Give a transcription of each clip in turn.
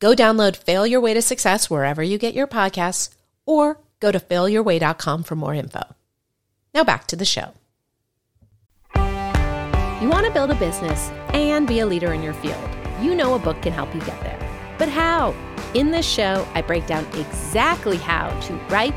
Go download Fail Your Way to Success wherever you get your podcasts or go to failyourway.com for more info. Now back to the show. You want to build a business and be a leader in your field. You know a book can help you get there. But how? In this show, I break down exactly how to write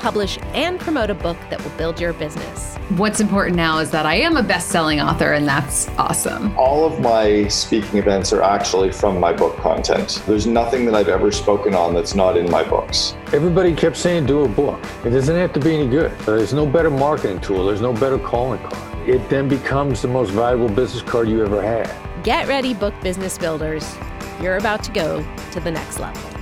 publish, and promote a book that will build your business. What's important now is that I am a best selling author, and that's awesome. All of my speaking events are actually from my book content. There's nothing that I've ever spoken on that's not in my books. Everybody kept saying, do a book. It doesn't have to be any good. There's no better marketing tool, there's no better calling card. It then becomes the most valuable business card you ever had. Get ready, book business builders. You're about to go to the next level.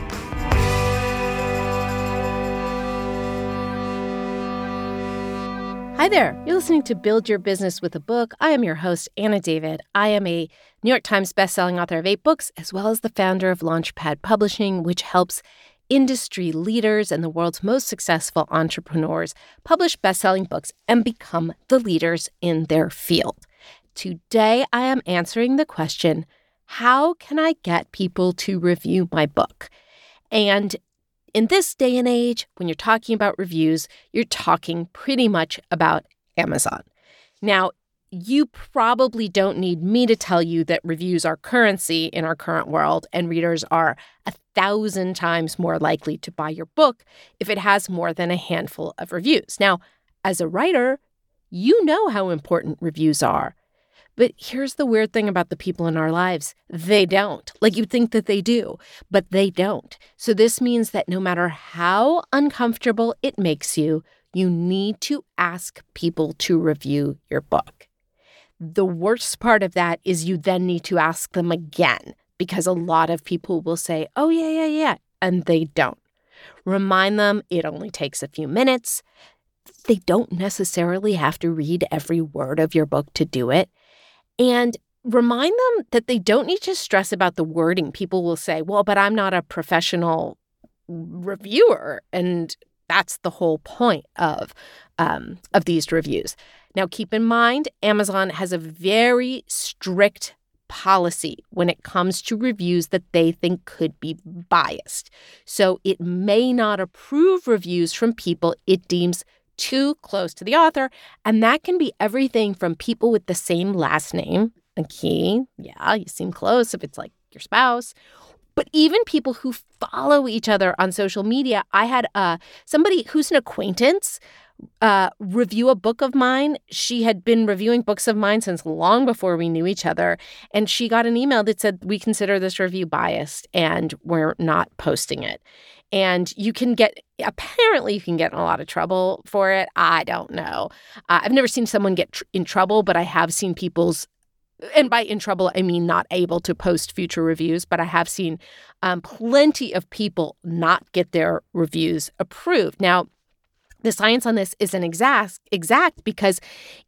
Hi there. You're listening to Build Your Business with a Book. I am your host, Anna David. I am a New York Times bestselling author of eight books, as well as the founder of Launchpad Publishing, which helps industry leaders and the world's most successful entrepreneurs publish bestselling books and become the leaders in their field. Today, I am answering the question how can I get people to review my book? And in this day and age, when you're talking about reviews, you're talking pretty much about Amazon. Now, you probably don't need me to tell you that reviews are currency in our current world, and readers are a thousand times more likely to buy your book if it has more than a handful of reviews. Now, as a writer, you know how important reviews are. But here's the weird thing about the people in our lives they don't. Like you think that they do, but they don't. So this means that no matter how uncomfortable it makes you, you need to ask people to review your book. The worst part of that is you then need to ask them again because a lot of people will say, oh, yeah, yeah, yeah, and they don't. Remind them it only takes a few minutes. They don't necessarily have to read every word of your book to do it and remind them that they don't need to stress about the wording. People will say, well, but I'm not a professional reviewer. And that's the whole point of, um, of these reviews. Now, keep in mind, Amazon has a very strict policy when it comes to reviews that they think could be biased. So it may not approve reviews from people it deems too close to the author. And that can be everything from people with the same last name. Okay, yeah, you seem close if it's like your spouse. But even people who follow each other on social media. I had uh, somebody who's an acquaintance uh, review a book of mine. She had been reviewing books of mine since long before we knew each other. And she got an email that said, We consider this review biased and we're not posting it and you can get apparently you can get in a lot of trouble for it i don't know uh, i've never seen someone get tr- in trouble but i have seen people's and by in trouble i mean not able to post future reviews but i have seen um, plenty of people not get their reviews approved now the science on this isn't exact exact because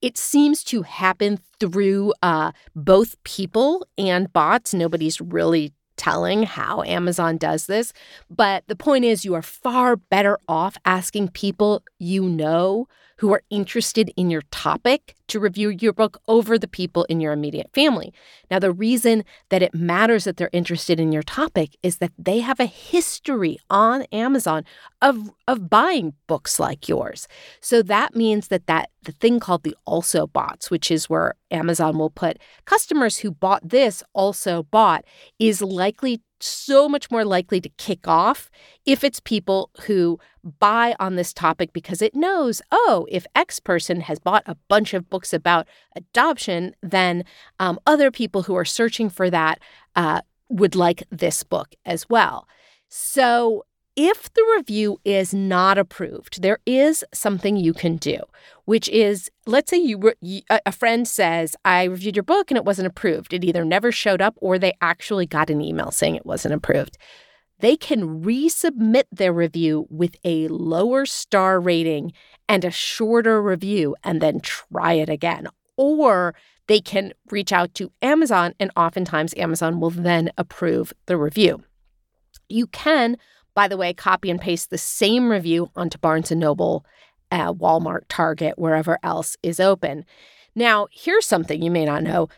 it seems to happen through uh, both people and bots nobody's really telling how Amazon does this. But the point is, you are far better off asking people you know who are interested in your topic to review your book over the people in your immediate family. Now, the reason that it matters that they're interested in your topic is that they have a history on Amazon of, of buying books like yours. So that means that, that the thing called the also boughts, which is where Amazon will put customers who bought this also bought, is likely so much more likely to kick off if it's people who buy on this topic because it knows, oh, if X person has bought a bunch of books about adoption, then um, other people who are searching for that uh, would like this book as well. So if the review is not approved, there is something you can do, which is let's say you, a friend says, I reviewed your book and it wasn't approved. It either never showed up or they actually got an email saying it wasn't approved. they can resubmit their review with a lower star rating and a shorter review and then try it again. Or they can reach out to Amazon, and oftentimes Amazon will then approve the review. You can, by the way, copy and paste the same review onto Barnes & Noble, uh, Walmart, Target, wherever else is open. Now, here's something you may not know.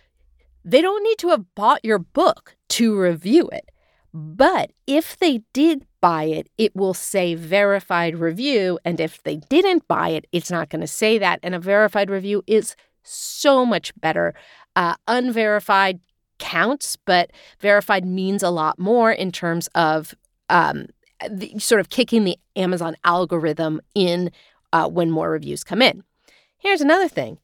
They don't need to have bought your book to review it. But if they did buy it, it will say verified review. And if they didn't buy it, it's not going to say that. And a verified review is so much better. Uh, unverified counts, but verified means a lot more in terms of um, the, sort of kicking the Amazon algorithm in uh, when more reviews come in. Here's another thing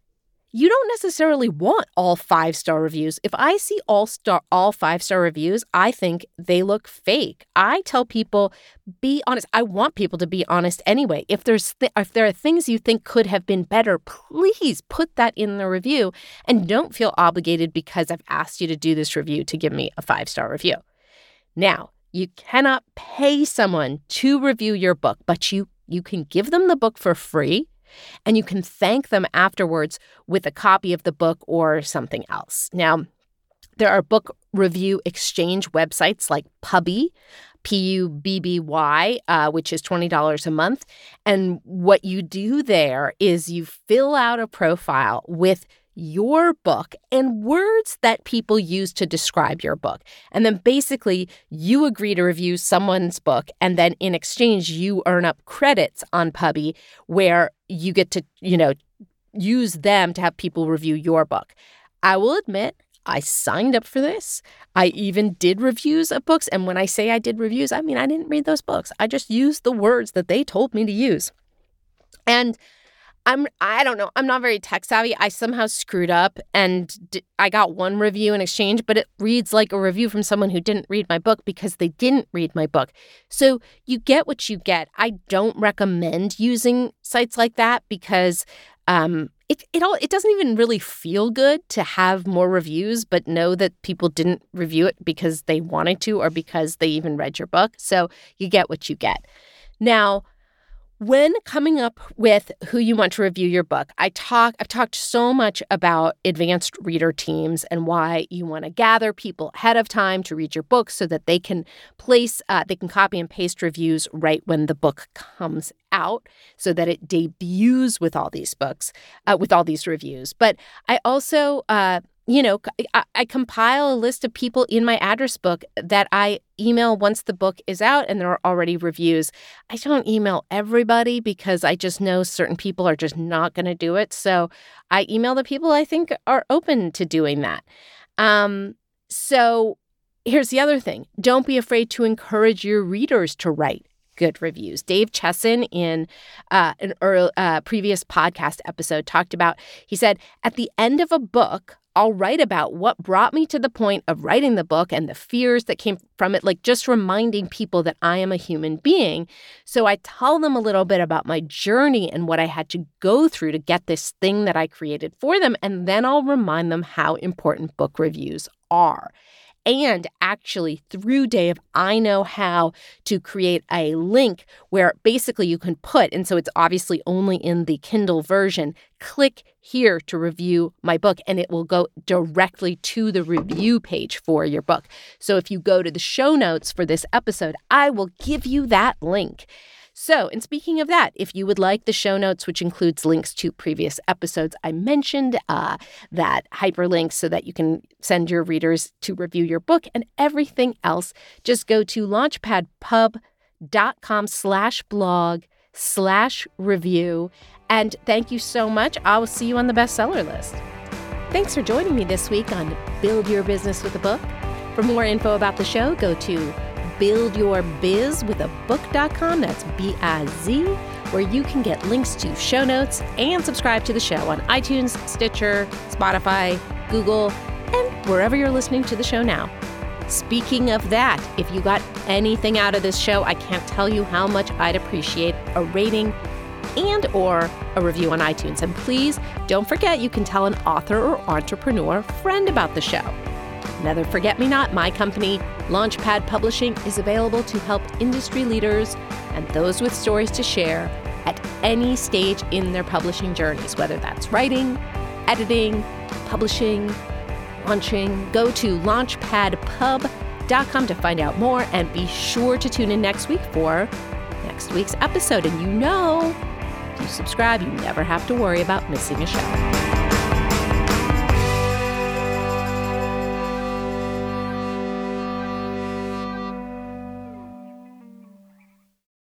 you don't necessarily want all five star reviews. If I see all star all five star reviews, I think they look fake. I tell people be honest. I want people to be honest anyway. If there's th- if there are things you think could have been better, please put that in the review and don't feel obligated because I've asked you to do this review to give me a five star review. Now, you cannot pay someone to review your book, but you you can give them the book for free and you can thank them afterwards with a copy of the book or something else. Now, there are book review exchange websites like Pubby, P U B B Y, uh, which is $20 a month. And what you do there is you fill out a profile with your book and words that people use to describe your book. And then basically, you agree to review someone's book. And then in exchange, you earn up credits on Pubby where you get to, you know, use them to have people review your book. I will admit, I signed up for this. I even did reviews of books. And when I say I did reviews, I mean, I didn't read those books. I just used the words that they told me to use. And I'm I don't know. I'm not very tech savvy. I somehow screwed up and d- I got one review in exchange, but it reads like a review from someone who didn't read my book because they didn't read my book. So you get what you get. I don't recommend using sites like that because um, it it all it doesn't even really feel good to have more reviews, but know that people didn't review it because they wanted to or because they even read your book. So you get what you get. Now when coming up with who you want to review your book, I talk I've talked so much about advanced reader teams and why you want to gather people ahead of time to read your book so that they can place uh, they can copy and paste reviews right when the book comes out so that it debuts with all these books uh, with all these reviews. But I also uh, you know, I, I, compile a list of people in my address book that I email once the book is out and there are already reviews. I don't email everybody because I just know certain people are just not going to do it. So I email the people I think are open to doing that. Um, so here's the other thing don't be afraid to encourage your readers to write good reviews. Dave Chesson, in uh, an early, uh, previous podcast episode, talked about, he said, at the end of a book, I'll write about what brought me to the point of writing the book and the fears that came from it, like just reminding people that I am a human being. So I tell them a little bit about my journey and what I had to go through to get this thing that I created for them. And then I'll remind them how important book reviews are. And actually, through Dave, I know how to create a link where basically you can put, and so it's obviously only in the Kindle version, click here to review my book, and it will go directly to the review page for your book. So if you go to the show notes for this episode, I will give you that link. So, and speaking of that, if you would like the show notes, which includes links to previous episodes I mentioned, uh, that hyperlinks so that you can send your readers to review your book and everything else, just go to launchpadpub.com slash blog slash review. And thank you so much. I will see you on the bestseller list. Thanks for joining me this week on Build Your Business with a Book. For more info about the show, go to buildyourbizwithabook.com. That's B I Z, where you can get links to show notes and subscribe to the show on iTunes, Stitcher, Spotify, Google, and wherever you're listening to the show now. Speaking of that, if you got anything out of this show, I can't tell you how much I'd appreciate a rating and or a review on iTunes. And please don't forget you can tell an author or entrepreneur friend about the show. Another forget me not, my company, Launchpad Publishing, is available to help industry leaders and those with stories to share at any stage in their publishing journeys, whether that's writing, editing, publishing, launching. Go to launchpadpub.com to find out more and be sure to tune in next week for next week's episode. And you know, if you subscribe, you never have to worry about missing a show.